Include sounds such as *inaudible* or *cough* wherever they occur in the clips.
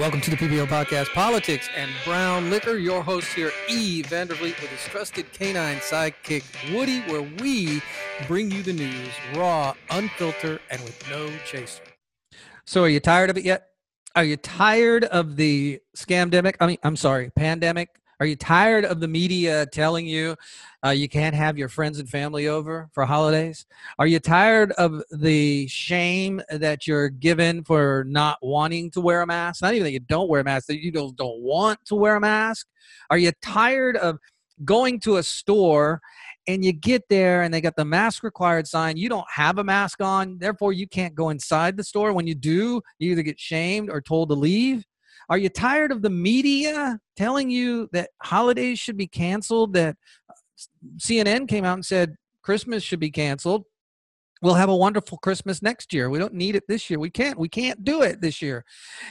Welcome to the PBL podcast, Politics and Brown Liquor. Your host here, E. Vandervliet, with his trusted canine sidekick, Woody, where we bring you the news raw, unfiltered, and with no chaser. So, are you tired of it yet? Are you tired of the scamdemic? I mean, I'm sorry, pandemic. Are you tired of the media telling you uh, you can't have your friends and family over for holidays? Are you tired of the shame that you're given for not wanting to wear a mask? Not even that you don't wear a mask, that you don't, don't want to wear a mask? Are you tired of going to a store and you get there and they got the mask required sign. You don't have a mask on, therefore you can't go inside the store. When you do, you either get shamed or told to leave. Are you tired of the media telling you that holidays should be canceled? That uh, CNN came out and said Christmas should be canceled. We'll have a wonderful Christmas next year. We don't need it this year. We can't. We can't do it this year.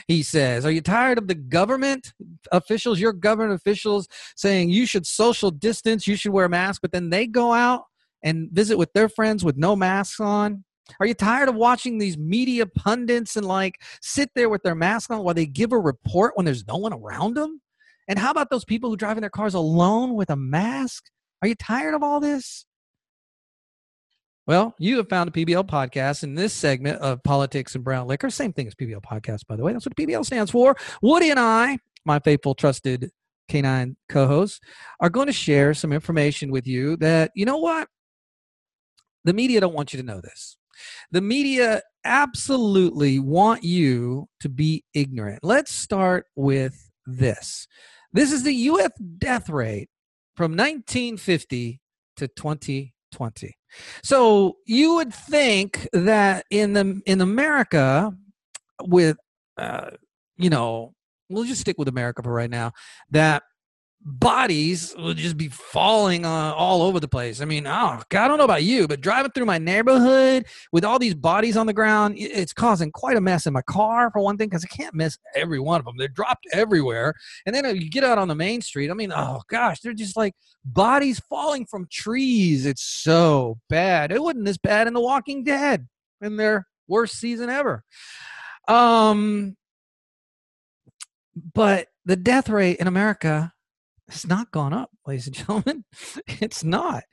He says. Are you tired of the government officials, your government officials, saying you should social distance, you should wear a mask, but then they go out and visit with their friends with no masks on? Are you tired of watching these media pundits and like sit there with their mask on while they give a report when there's no one around them? And how about those people who drive in their cars alone with a mask? Are you tired of all this? Well, you have found a PBL podcast in this segment of Politics and Brown Liquor. Same thing as PBL podcast, by the way. That's what PBL stands for. Woody and I, my faithful, trusted canine co hosts, are going to share some information with you that, you know what? The media don't want you to know this. The media absolutely want you to be ignorant. Let's start with this. This is the US death rate from 1950 to 2020. So you would think that in the in America with uh, you know, we'll just stick with America for right now, that bodies would just be falling uh, all over the place. I mean, oh, God, I don't know about you, but driving through my neighborhood with all these bodies on the ground, it's causing quite a mess in my car, for one thing, because I can't miss every one of them. They're dropped everywhere. And then you get out on the main street, I mean, oh, gosh, they're just like bodies falling from trees. It's so bad. It wasn't this bad in The Walking Dead in their worst season ever. Um, but the death rate in America it's not gone up, ladies and gentlemen. *laughs* It's not.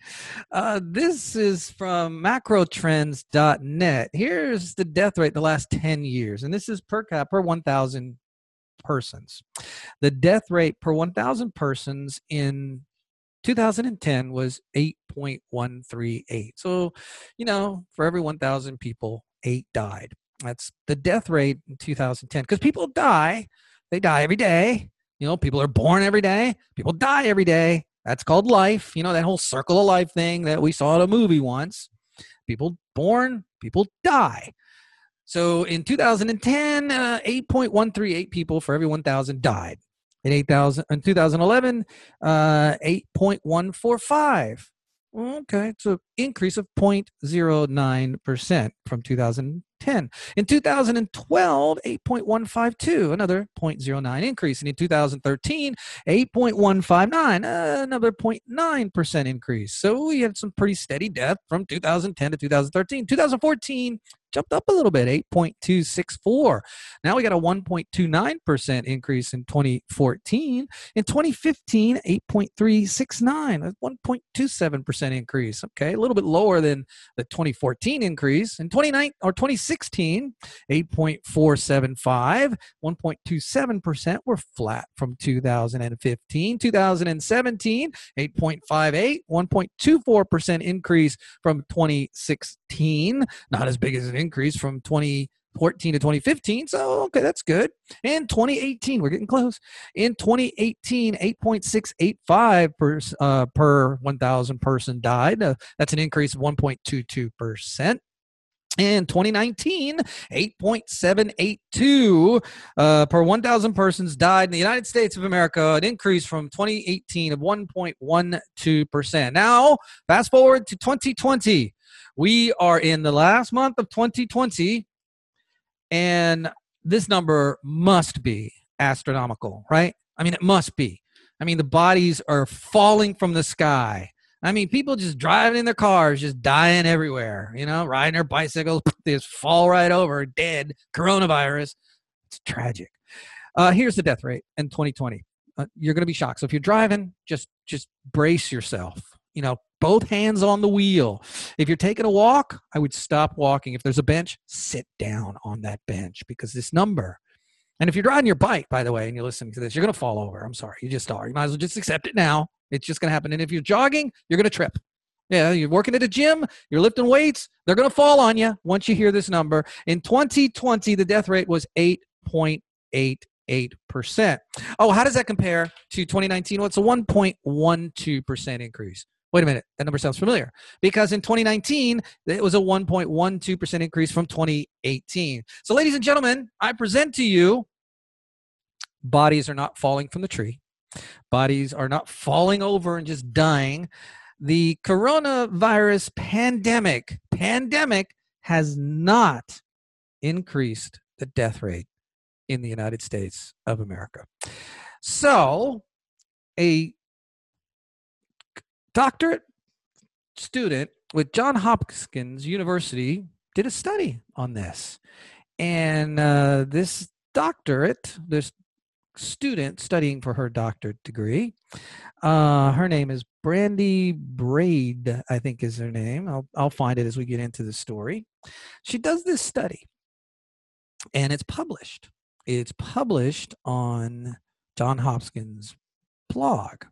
Uh, this is from macrotrends.net. Here's the death rate the last 10 years, and this is per capita per 1,000 persons. The death rate per 1,000 persons in 2010 was 8.138. So, you know, for every 1,000 people, eight died. That's the death rate in 2010. Because people die, they die every day you know, people are born every day, people die every day. That's called life. You know, that whole circle of life thing that we saw in a movie once. People born, people die. So in 2010, uh, 8.138 people for every 1,000 died. In 8,000 in 2011, uh, 8.145. Okay, it's an increase of 0.09% from 2000, 10. In 2012, 8.152, another 0.09 increase. And in 2013, 8.159, uh, another 0.9% increase. So we had some pretty steady death from 2010 to 2013. 2014, jumped up a little bit, 8.264. Now we got a 1.29% increase in 2014. In 2015, 8.369, a 1.27% increase. Okay, a little bit lower than the 2014 increase. In 29 or 2016, 8.475, 1.27% were flat from 2015. 2017, 8.58, 1.24% increase from 2016. Not as big as increase from 2014 to 2015. So, okay, that's good. In 2018, we're getting close. In 2018, 8.685 per, uh, per 1,000 person died. Uh, that's an increase of 1.22%. In 2019, 8.782 uh, per 1,000 persons died in the United States of America, an increase from 2018 of 1.12%. Now, fast forward to 2020. We are in the last month of 2020, and this number must be astronomical, right? I mean, it must be. I mean, the bodies are falling from the sky. I mean, people just driving in their cars, just dying everywhere, you know, riding their bicycles, *laughs* they just fall right over, dead, coronavirus. It's tragic. Uh, here's the death rate in 2020. Uh, you're going to be shocked. So if you're driving, just just brace yourself. You know, both hands on the wheel. If you're taking a walk, I would stop walking. If there's a bench, sit down on that bench because this number. And if you're riding your bike, by the way, and you're listening to this, you're going to fall over. I'm sorry. You just are. You might as well just accept it now. It's just going to happen. And if you're jogging, you're going to trip. Yeah, you're working at a gym, you're lifting weights, they're going to fall on you once you hear this number. In 2020, the death rate was 8.88%. Oh, how does that compare to 2019? Well, it's a 1.12% increase. Wait a minute, that number sounds familiar because in 2019, it was a 1.12% increase from 2018. So, ladies and gentlemen, I present to you bodies are not falling from the tree, bodies are not falling over and just dying the coronavirus pandemic pandemic has not increased the death rate in the United States of America. So, a doctorate student with John Hopkins University did a study on this. And uh, this doctorate, this student studying for her doctorate degree. Uh, her name is Brandy Braid, I think is her name. I'll, I'll find it as we get into the story. She does this study, and it's published. It's published on John Hopkins' blog.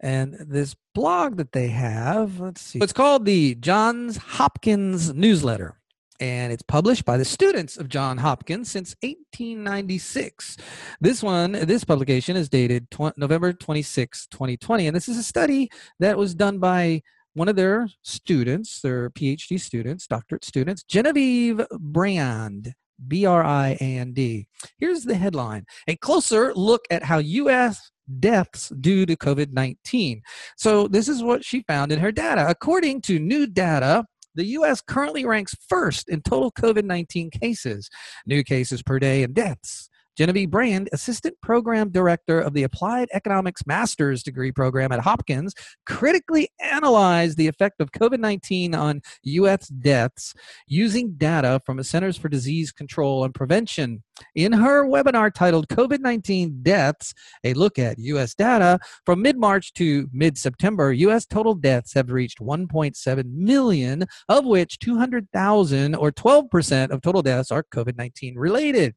And this blog that they have, let's see, it's called the Johns Hopkins Newsletter and it's published by the students of John Hopkins since 1896. This one, this publication is dated tw- November 26, 2020, and this is a study that was done by one of their students, their PhD students, doctorate students, Genevieve Briand. B R I A N D. Here's the headline A closer look at how U.S. deaths due to COVID 19. So, this is what she found in her data. According to new data the U.S. currently ranks first in total COVID 19 cases, new cases per day, and deaths. Genevieve Briand, Assistant Program Director of the Applied Economics Master's Degree Program at Hopkins, critically analyzed the effect of COVID 19 on U.S. deaths using data from the Centers for Disease Control and Prevention. In her webinar titled COVID 19 Deaths, a look at U.S. data, from mid March to mid September, U.S. total deaths have reached 1.7 million, of which 200,000 or 12% of total deaths are COVID 19 related.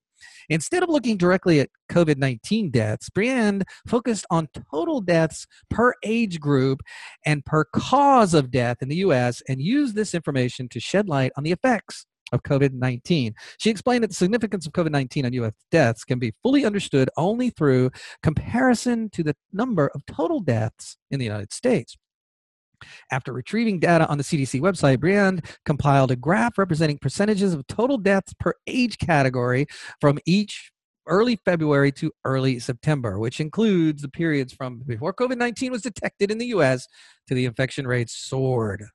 Instead of looking directly at COVID 19 deaths, Briand focused on total deaths per age group and per cause of death in the US and used this information to shed light on the effects of COVID 19. She explained that the significance of COVID 19 on U.S. deaths can be fully understood only through comparison to the number of total deaths in the United States. After retrieving data on the CDC website, Briand compiled a graph representing percentages of total deaths per age category from each early February to early September, which includes the periods from before COVID 19 was detected in the US to the infection rates soared.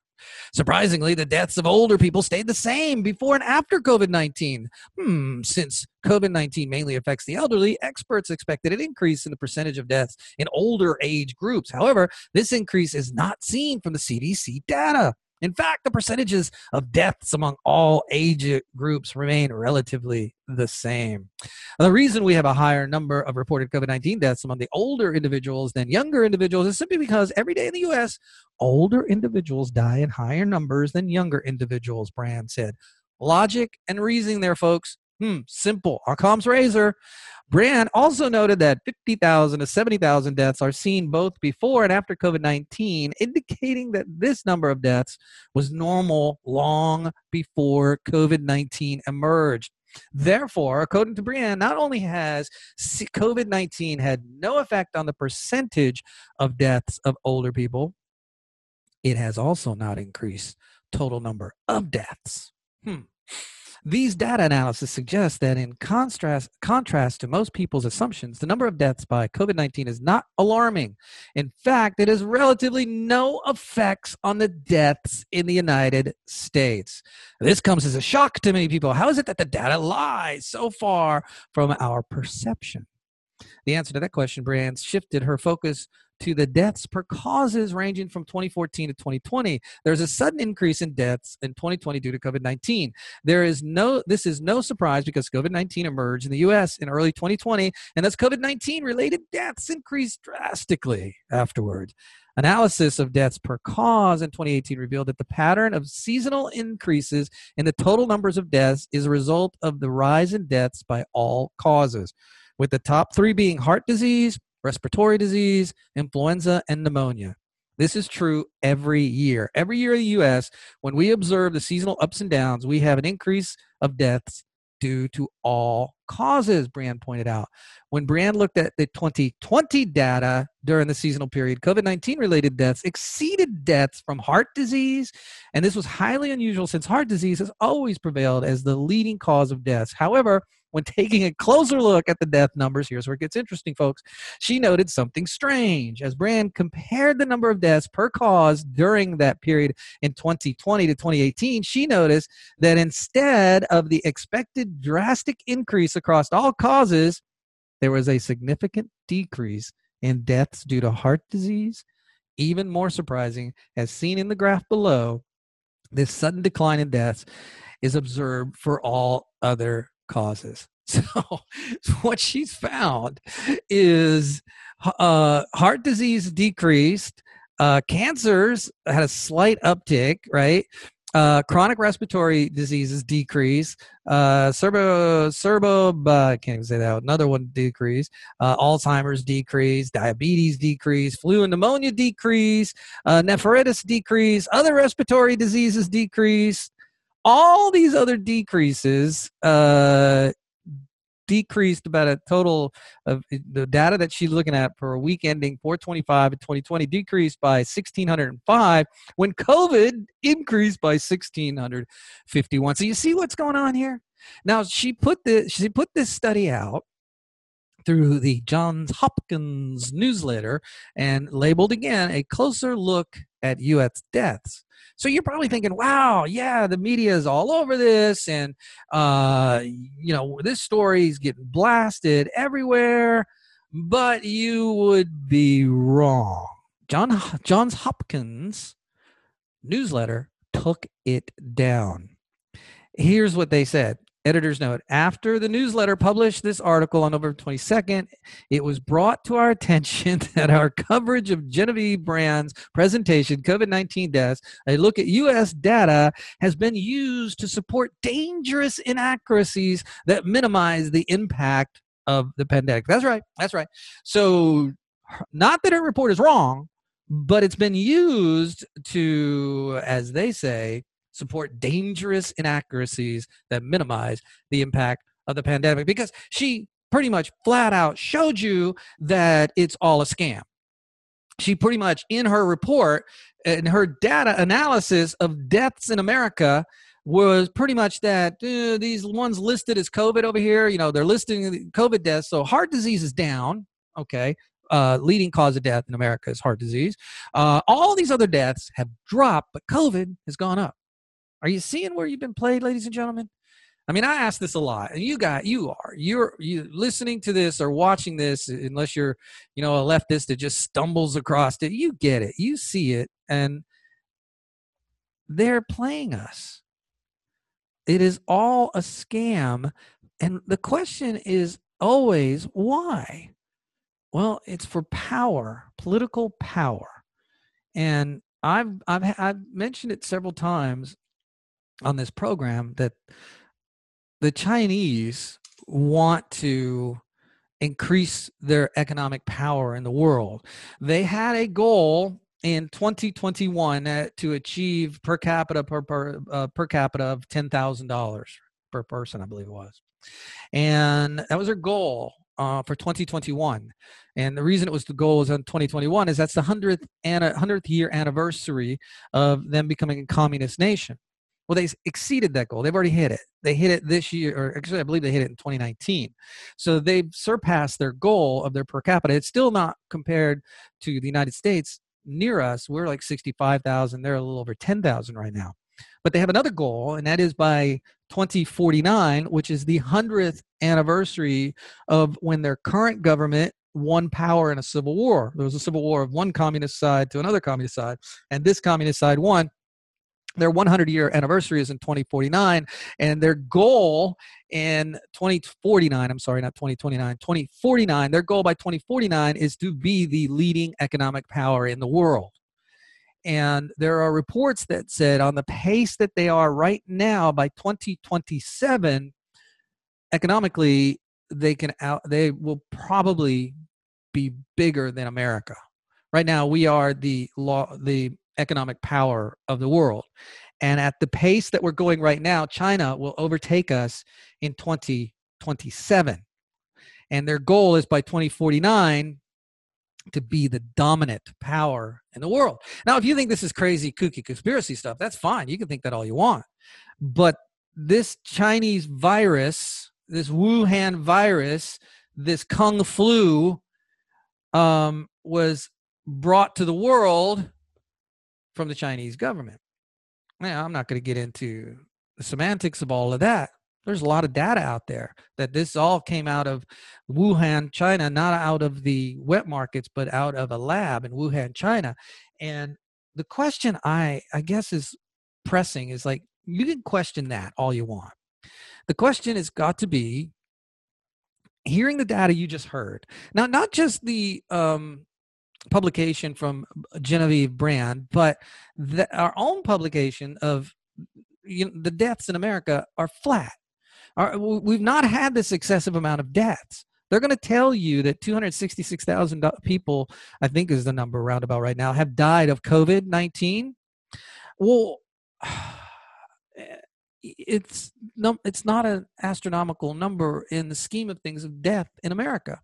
Surprisingly, the deaths of older people stayed the same before and after COVID 19. Hmm, since COVID 19 mainly affects the elderly, experts expected an increase in the percentage of deaths in older age groups. However, this increase is not seen from the CDC data. In fact, the percentages of deaths among all age groups remain relatively the same. The reason we have a higher number of reported COVID 19 deaths among the older individuals than younger individuals is simply because every day in the US, older individuals die in higher numbers than younger individuals, Briand said. Logic and reasoning there, folks. Hmm, simple. Occam's razor. Briand also noted that 50,000 to 70,000 deaths are seen both before and after COVID 19, indicating that this number of deaths was normal long before COVID 19 emerged. Therefore, according to Briand, not only has COVID 19 had no effect on the percentage of deaths of older people, it has also not increased total number of deaths. Hmm. These data analysis suggests that in contrast, contrast to most people's assumptions, the number of deaths by COVID 19 is not alarming. In fact, it has relatively no effects on the deaths in the United States. This comes as a shock to many people. How is it that the data lies so far from our perception? The answer to that question, Brands shifted her focus to the deaths per causes ranging from 2014 to 2020. There's a sudden increase in deaths in 2020 due to COVID-19. There is no this is no surprise because COVID-19 emerged in the US in early 2020 and as COVID-19 related deaths increased drastically afterward. Analysis of deaths per cause in 2018 revealed that the pattern of seasonal increases in the total numbers of deaths is a result of the rise in deaths by all causes, with the top three being heart disease, respiratory disease, influenza, and pneumonia. This is true every year. Every year in the US, when we observe the seasonal ups and downs, we have an increase of deaths due to all causes, Briand pointed out. When Briand looked at the 2020 data during the seasonal period, COVID 19 related deaths exceeded deaths from heart disease. And this was highly unusual since heart disease has always prevailed as the leading cause of deaths. However, when taking a closer look at the death numbers, here's where it gets interesting, folks. She noted something strange. As Briand compared the number of deaths per cause during that period in 2020 to 2018, she noticed that instead of the expected drastic increase across all causes, there was a significant decrease in deaths due to heart disease. Even more surprising, as seen in the graph below, this sudden decline in deaths is observed for all other causes. *laughs* So, what she's found is uh, heart disease decreased, uh, cancers had a slight uptick, right? Uh, chronic respiratory diseases decrease. Uh, serbo, serbo, uh, I can't even say that. Another one decrease. Uh, Alzheimer's decrease. Diabetes decrease. Flu and pneumonia decrease. Uh, nephritis decrease. Other respiratory diseases decrease all these other decreases uh, decreased about a total of the data that she's looking at for a week ending 425 in 2020 decreased by 1605 when covid increased by 1651 so you see what's going on here? Now she put this she put this study out through the Johns Hopkins newsletter and labeled again a closer look at U.S. deaths. So you're probably thinking, wow, yeah, the media is all over this, and uh, you know this story is getting blasted everywhere. But you would be wrong. John Johns Hopkins newsletter took it down. Here's what they said. Editor's note After the newsletter published this article on November 22nd, it was brought to our *laughs* attention that our coverage of Genevieve Briand's presentation, COVID 19 deaths, a look at U.S. data, has been used to support dangerous inaccuracies that minimize the impact of the pandemic. That's right. That's right. So, not that her report is wrong, but it's been used to, as they say, support dangerous inaccuracies that minimize the impact of the pandemic because she pretty much flat out showed you that it's all a scam. She pretty much, in her report, and her data analysis of deaths in America, was pretty much that uh, these ones listed as COVID over here, you know, they're listing COVID deaths. So heart disease is down, okay. Uh, leading cause of death in America is heart disease. Uh, all these other deaths have dropped, but COVID has gone up. Are you seeing where you've been played, ladies and gentlemen? I mean, I ask this a lot, and you got you are you're you listening to this or watching this, unless you're you know a leftist that just stumbles across it. You get it, you see it, and they're playing us. It is all a scam, and the question is always why. Well, it's for power, political power, and I've I've I've mentioned it several times on this program that the Chinese want to increase their economic power in the world. They had a goal in 2021 uh, to achieve per capita per per, uh, per capita of $10,000 per person, I believe it was. And that was their goal uh, for 2021. And the reason it was the goal was on 2021 is that's the 100th, 100th year anniversary of them becoming a communist nation. Well, they exceeded that goal. They've already hit it. They hit it this year, or actually, I believe they hit it in 2019. So they've surpassed their goal of their per capita. It's still not compared to the United States near us. We're like 65,000. They're a little over 10,000 right now. But they have another goal, and that is by 2049, which is the 100th anniversary of when their current government won power in a civil war. There was a civil war of one communist side to another communist side, and this communist side won their 100 year anniversary is in 2049 and their goal in 2049 i'm sorry not 2029 2049 their goal by 2049 is to be the leading economic power in the world. And there are reports that said on the pace that they are right now by 2027 economically they can out they will probably be bigger than america. Right now we are the law the economic power of the world. And at the pace that we're going right now, China will overtake us in 2027. And their goal is by 2049 to be the dominant power in the world. Now, if you think this is crazy, kooky conspiracy stuff, that's fine. You can think that all you want. But this Chinese virus, this Wuhan virus, this Kung flu, um, was brought to the world from the Chinese government. Now, I'm not going to get into the semantics of all of that. There's a lot of data out there that this all came out of Wuhan, China, not out of the wet markets, but out of a lab in Wuhan, China. And the question I, I guess, is pressing is like, you can question that all you want. The question has got to be hearing the data you just heard. Now, not just the um, publication from Genevieve Briand, but the, our own publication of you know, the deaths in America are flat. Our, we've not had this excessive amount of deaths. They're going to tell you that 266,000 people, I think is the number roundabout right now, have died of COVID 19. Well, *sighs* it's no, it's not an astronomical number in the scheme of things of death in America.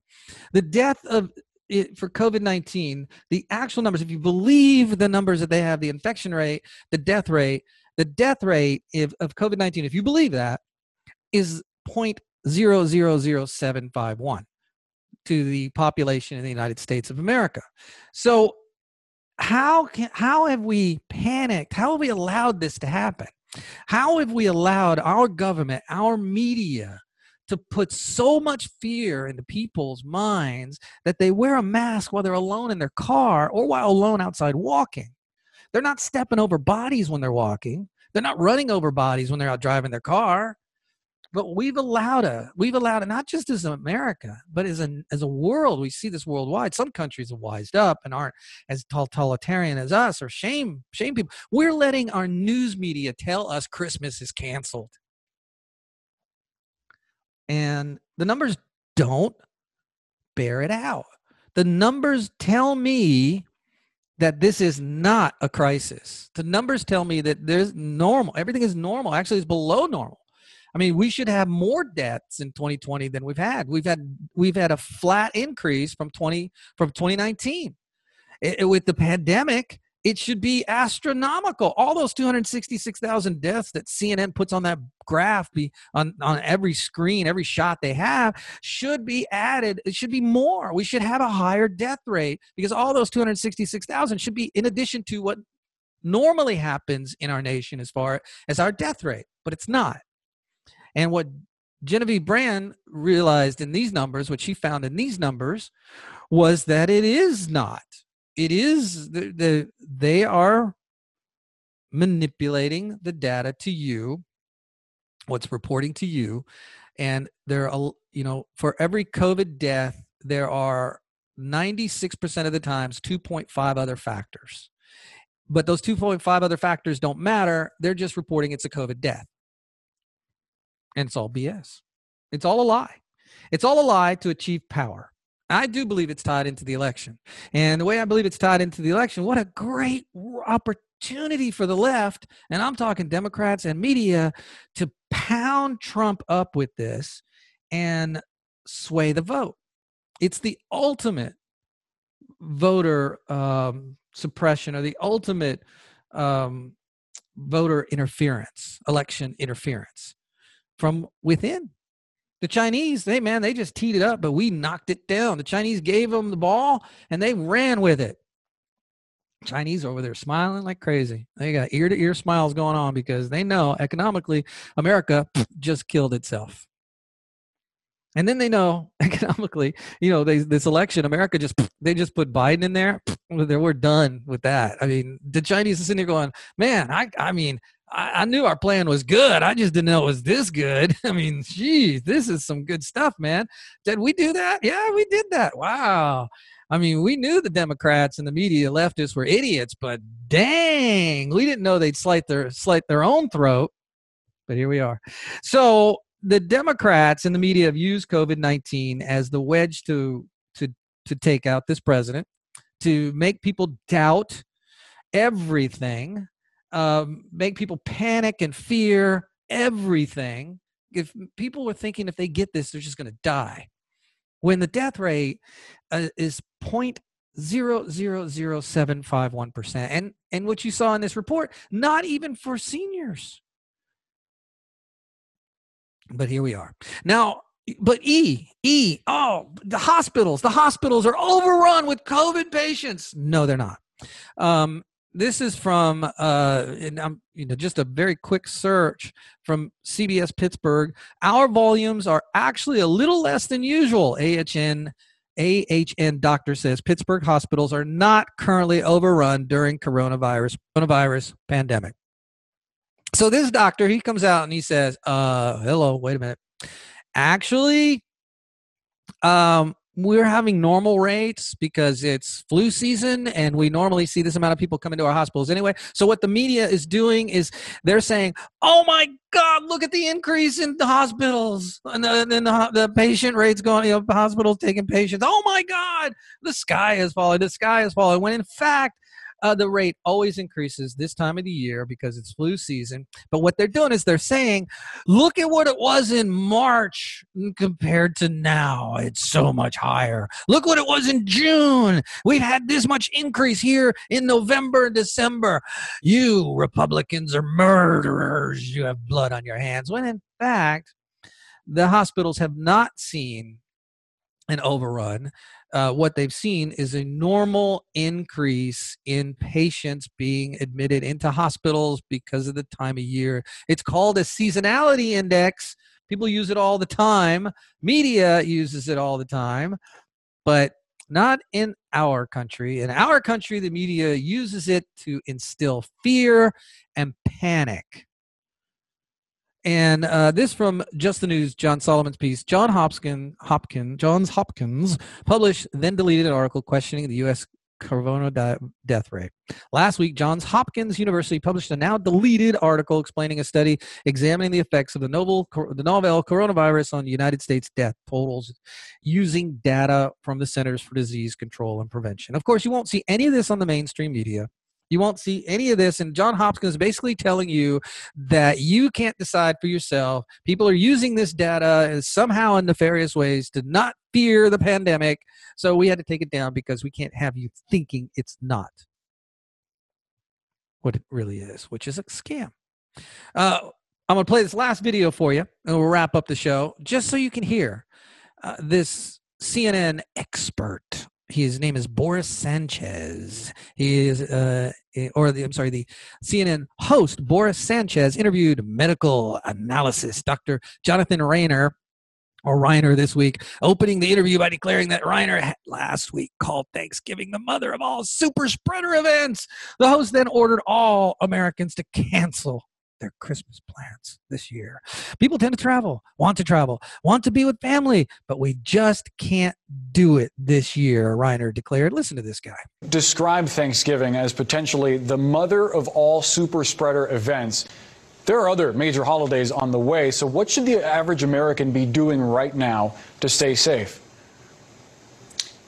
The death of it, for COVID 19, the actual numbers, if you believe the numbers that they have, the infection rate, the death rate, the death rate of, of COVID 19, if you believe that, is 0.000751 to the population in the United States of America. So, how can how have we panicked? How have we allowed this to happen? How have we allowed our government, our media, to put so much fear into people's minds that they wear a mask while they're alone in their car or while alone outside walking. They're not stepping over bodies when they're walking. They're not running over bodies when they're out driving their car. But we've allowed a we've allowed it not just as America, but as a as a world. We see this worldwide. Some countries have wised up and aren't as totalitarian as us or shame shame people. We're letting our news media tell us Christmas is canceled and the numbers don't bear it out. The numbers tell me that this is not a crisis. The numbers tell me that there's normal. Everything is normal. Actually, it's below normal. I mean, we should have more deaths in 2020 than we've had. We've had we've had a flat increase from 20 from 2019. It, with the pandemic, it should be astronomical. All those 266,000 deaths that CNN puts on that graph be on, on every screen, every shot they have should be added. It should be more. We should have a higher death rate because all those 266,000 should be in addition to what normally happens in our nation as far as our death rate, but it's not. And what Genevieve Briand realized in these numbers, what she found in these numbers, was that it is not it is the, the they are manipulating the data to you what's reporting to you and there are you know for every covid death there are 96% of the times 2.5 other factors. But those 2.5 other factors don't matter they're just reporting it's a covid death. And it's all bs it's all a lie. It's all a lie to achieve power I do believe it's tied into the election. And the way I believe it's tied into the election, what a great opportunity for the left, and I'm talking Democrats and media, to pound Trump up with this and sway the vote. It's the ultimate voter um, suppression or the ultimate um, voter interference, election interference from within. The Chinese, they man, they just teed it up, but we knocked it down. The Chinese gave them the ball and they ran with it. Chinese over there smiling like crazy. They got ear to ear smiles going on because they know economically America just killed itself. and then they know *laughs* economically, you know, they, this election, America just they just put Biden in there. We're done with that. I mean, the Chinese are sitting there going, "Man, I, I mean, I, I knew our plan was good. I just didn't know it was this good. *laughs* I mean, geez, this is some good stuff, man. Did we do that? Yeah, we did that. Wow." I mean, we knew the Democrats and the media leftists were idiots, but dang, we didn't know they'd slight their slight their own throat. But here we are. So the Democrats and the media have used COVID nineteen as the wedge to to to take out this president, to make people doubt everything, um, make people panic and fear everything. If people were thinking if they get this, they're just going to die, when the death rate uh, is point zero zero zero seven five one percent, and and what you saw in this report, not even for seniors but here we are. Now, but E, E, oh, the hospitals, the hospitals are overrun with COVID patients. No, they're not. Um, this is from, uh, and I'm, you know, just a very quick search from CBS Pittsburgh. Our volumes are actually a little less than usual. AHN, AHN doctor says Pittsburgh hospitals are not currently overrun during coronavirus coronavirus pandemic so this doctor he comes out and he says uh hello wait a minute actually um we're having normal rates because it's flu season and we normally see this amount of people come into our hospitals anyway. So what the media is doing is they're saying oh my god look at the increase in the hospitals. And then the, the, patient rates going you know hospitals taking patients. Oh my god the sky is falling the sky is falling. When in fact uh, the rate always increases this time of the year because it's flu season. But what they're doing is they're saying, look at what it was in March compared to now. It's so much higher. Look what it was in June. We've had this much increase here in November and December. You Republicans are murderers. You have blood on your hands. When in fact, the hospitals have not seen an overrun uh, what they've seen is a normal increase in patients being admitted into hospitals because of the time of year. It's called a seasonality index. People use it all the time. Media uses it all the time, but not in our country. In our country, the media uses it to instill fear and panic. And uh, this from Just the News, John Solomon's piece. John Hopkins, Hopkins, Johns Hopkins published, then deleted an article questioning the U.S. corona death rate. Last week, Johns Hopkins University published a now deleted article explaining a study examining the effects of the novel, the novel coronavirus on United States death totals using data from the Centers for Disease Control and Prevention. Of course, you won't see any of this on the mainstream media. You won't see any of this. And John Hopkins is basically telling you that you can't decide for yourself. People are using this data somehow in nefarious ways to not fear the pandemic. So we had to take it down because we can't have you thinking it's not what it really is, which is a scam. Uh, I'm going to play this last video for you and we'll wrap up the show just so you can hear uh, this CNN expert his name is Boris Sanchez. He is, uh, or the, I'm sorry, the CNN host Boris Sanchez interviewed medical analysis Dr. Jonathan Reiner or Reiner this week, opening the interview by declaring that Reiner last week called Thanksgiving the mother of all super spreader events. The host then ordered all Americans to cancel their Christmas plans this year. People tend to travel, want to travel, want to be with family, but we just can't do it this year, Reiner declared. Listen to this guy. Describe Thanksgiving as potentially the mother of all super spreader events. There are other major holidays on the way, so what should the average American be doing right now to stay safe?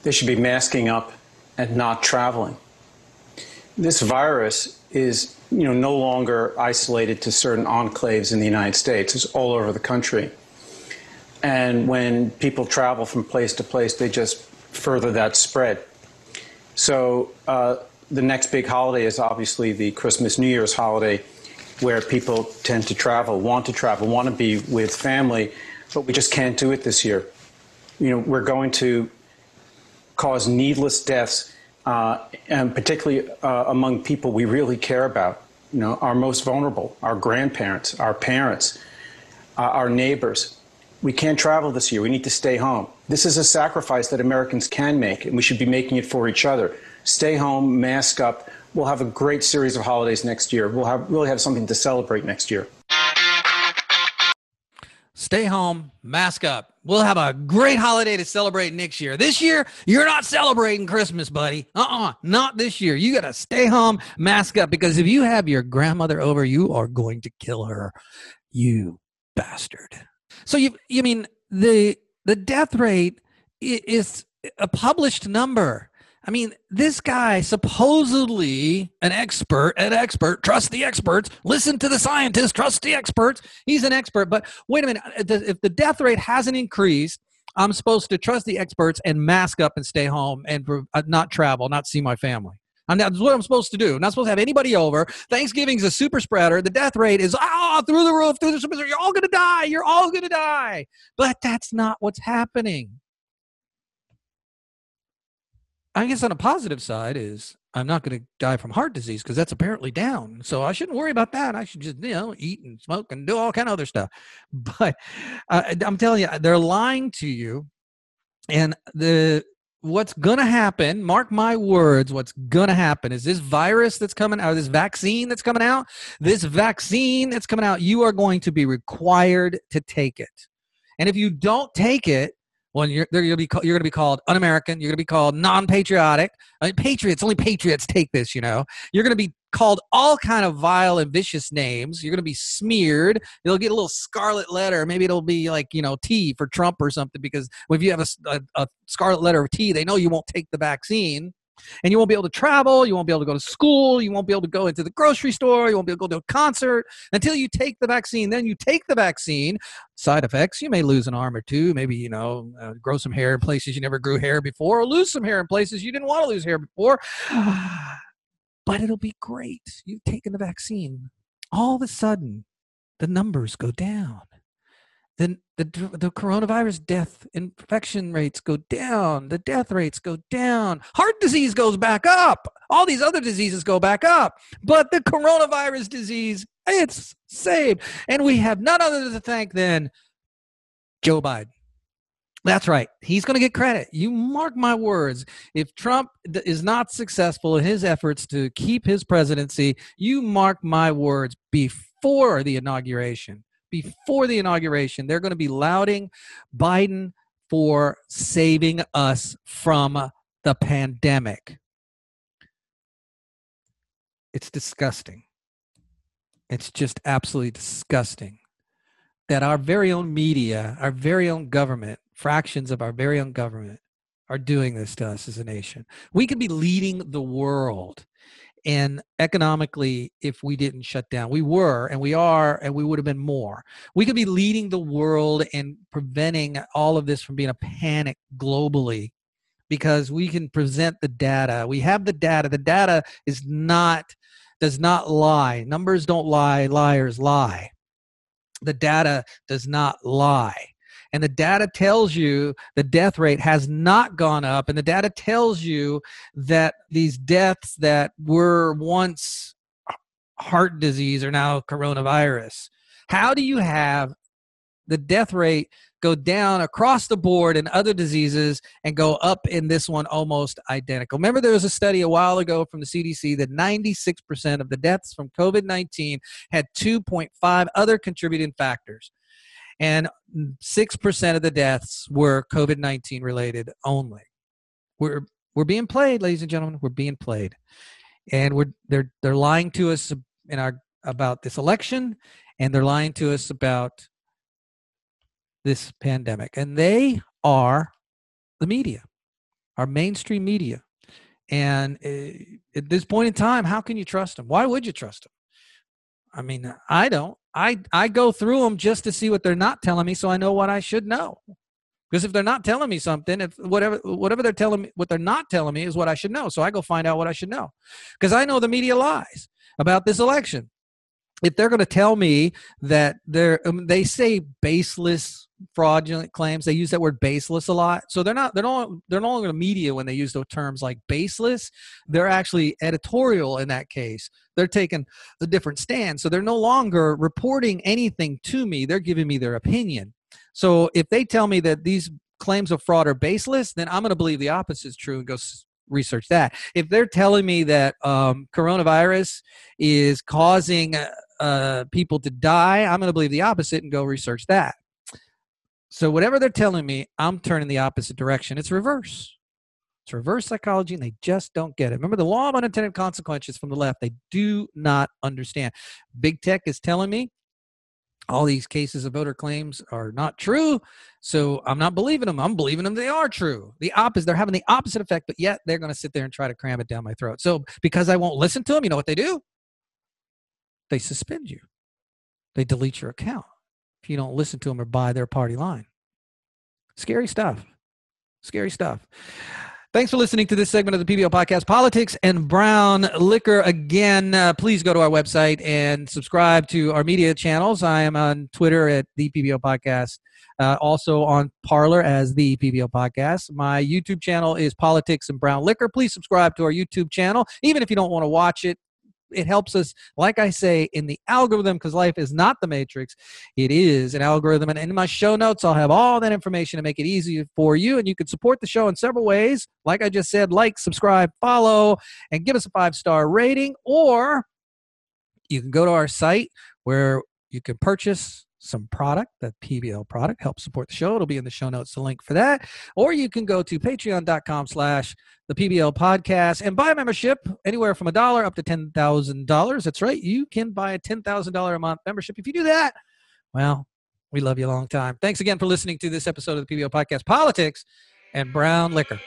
They should be masking up and not traveling. This virus is you know, no longer isolated to certain enclaves in the United States. It's all over the country. And when people travel from place to place, they just further that spread. So uh, the next big holiday is obviously the Christmas New Year's holiday, where people tend to travel, want to travel, want to be with family, but we just can't do it this year. You know, we're going to cause needless deaths, uh, and particularly uh, among people we really care about you know, our most vulnerable, our grandparents, our parents, uh, our neighbors. We can't travel this year. We need to stay home. This is a sacrifice that Americans can make, and we should be making it for each other. Stay home, mask up. We'll have a great series of holidays next year. We'll have really have something to celebrate next year. Stay home, mask up. We'll have a great holiday to celebrate next year. This year, you're not celebrating Christmas, buddy. Uh uh not this year. You got to stay home, mask up, because if you have your grandmother over, you are going to kill her. You bastard. So you you mean the the death rate is a published number. I mean, this guy supposedly an expert, an expert, trust the experts, listen to the scientists, trust the experts. He's an expert, but wait a minute, uh, if the death rate hasn't increased, I'm supposed to trust the experts and mask up and stay home and uh, not travel, not see my family. And that's what I'm supposed to do. I'm not supposed to have anybody over. Thanksgiving's a super spreader. The death rate is ah through the roof, through the super. You're all gonna die. You're all gonna die. But that's not what's happening. I guess on a positive side is I'm not going to die from heart disease because that's apparently down. So I shouldn't worry about that. I should just you know eat and smoke and do all kind of other stuff. *laughs* But uh, I'm telling you, they're lying to you, and the what's going to happen, mark my words, what's going to happen is this virus that's coming out, this vaccine that's coming out, this vaccine that's coming out, you are going to be required to take it. And if you don't take it, well, you're, going to be you're going to be called un-American. You're going to be called non-patriotic. I mean, patriots only patriots take this. You know, you're going to be called all kind of vile and vicious names. You're going to be smeared. You'll get a little scarlet letter. Maybe it'll be like you know T for Trump or something. Because if you have a, a, a scarlet letter of T, they know you won't take the vaccine and you won't be able to travel you won't be able to go to school you won't be able to go into the grocery store you won't be able to go to a concert. Until you take the vaccine then you take the vaccine. Side effects you may lose an arm or two maybe you know uh, grow some hair in places you never grew hair before or lose some hair in places you didn't want to lose hair before. *sighs* But it'll be great. You've taken the vaccine. All of a sudden the numbers go down then the, the coronavirus death infection rates go down the death rates go down heart disease goes back up all these other diseases go back up but the coronavirus disease it's saved and we have none other to thank than joe biden that's right. He's going to get credit. You mark my words. If Trump is not successful in his efforts to keep his presidency, you mark my words before the inauguration before the inauguration, they're going to be lauding Biden for saving us from the pandemic. It's disgusting. It's just absolutely disgusting that our very own media, our very own government, fractions of our very own government are doing this to us as a nation. We could be leading the world and economically if we didn't shut down we were and we are and we would have been more. We could be leading the world and preventing all of this from being a panic globally because we can present the data. We have the data. The data is not does not lie. Numbers don't lie. Liars lie. The data does not lie and the data tells you the death rate has not gone up and the data tells you that these deaths that were once heart disease are now coronavirus how do you have the death rate go down across the board in other diseases and go up in this one almost identical. Remember, there was a study a while ago from the CDC that 96% of the deaths from COVID 19 had 2.5 other contributing factors and 6% of the deaths were COVID 19 related only. We're, we're being played, ladies and gentlemen. We're being played. And we're, they're, they're lying to us in our, about this election, and they're lying to us about this pandemic. And they are the media, our mainstream media. And eh, at this point in time, how can you trust them? Why would you trust them? I mean, I don't. I I go through them just to see what they're not telling me, so I know what I should know. Because if they're not telling me something, if whatever whatever they're telling me, what they're not telling me is what I should know. So I go find out what I should know. Because I know the media lies about this election. If they're going to tell me that they're um, they say baseless fraudulent claims. They use that word baseless a lot. So they're not they're not they're no longer media when they use those terms like baseless. They're actually editorial in that case. They're taking a different stand. So they're no longer reporting anything to me. They're giving me their opinion. So if they tell me that these claims of fraud are baseless, then I'm going to believe the opposite is true and go research that. If they're telling me that um, coronavirus is causing uh, people to die, I'm going to believe the opposite and go research that. So whatever they're telling me, I'm turning the opposite direction. It's reverse. It's reverse psychology, and they just don't get it. Remember the law of unintended consequences from the left. They do not understand. Big tech is telling me all these cases of voter claims are not true. So I'm not believing them. I'm believing them they are true. The opposite, they're having the opposite effect, but yet they're going to sit there and try to cram it down my throat. So because I won't listen to them, you know what they do? They suspend you. They delete your account if you don't listen to them or buy their party line. Scary stuff. Scary stuff. Thanks for listening to this segment of the PBL podcast, Politics and Brown Liquor. Again, uh, please go to our website and subscribe to our media channels. I am on Twitter at the PBL podcast, uh, also on Parler as the PBL podcast. My YouTube channel is Politics and Brown Liquor. Please subscribe to our YouTube channel, even if you don't want to watch it it helps us, like I say, in the algorithm because life is not the matrix. It is an algorithm. And in my show notes, I'll have all that information to make it easy for you. And you can support the show in several ways. Like I just said, like, subscribe, follow, and give us a five star rating. Or you can go to our site where you can purchase some product, that PBL product, help support the show. It'll be in the show notes, the link for that. Or you can go to patreon.com slash the PBL podcast and buy a membership anywhere from a dollar up to $10,000. That's right. You can buy a $10,000 a month membership. If you do that, well, we love you a long time. Thanks again for listening to this episode of the PBL podcast, Politics and Brown Liquor.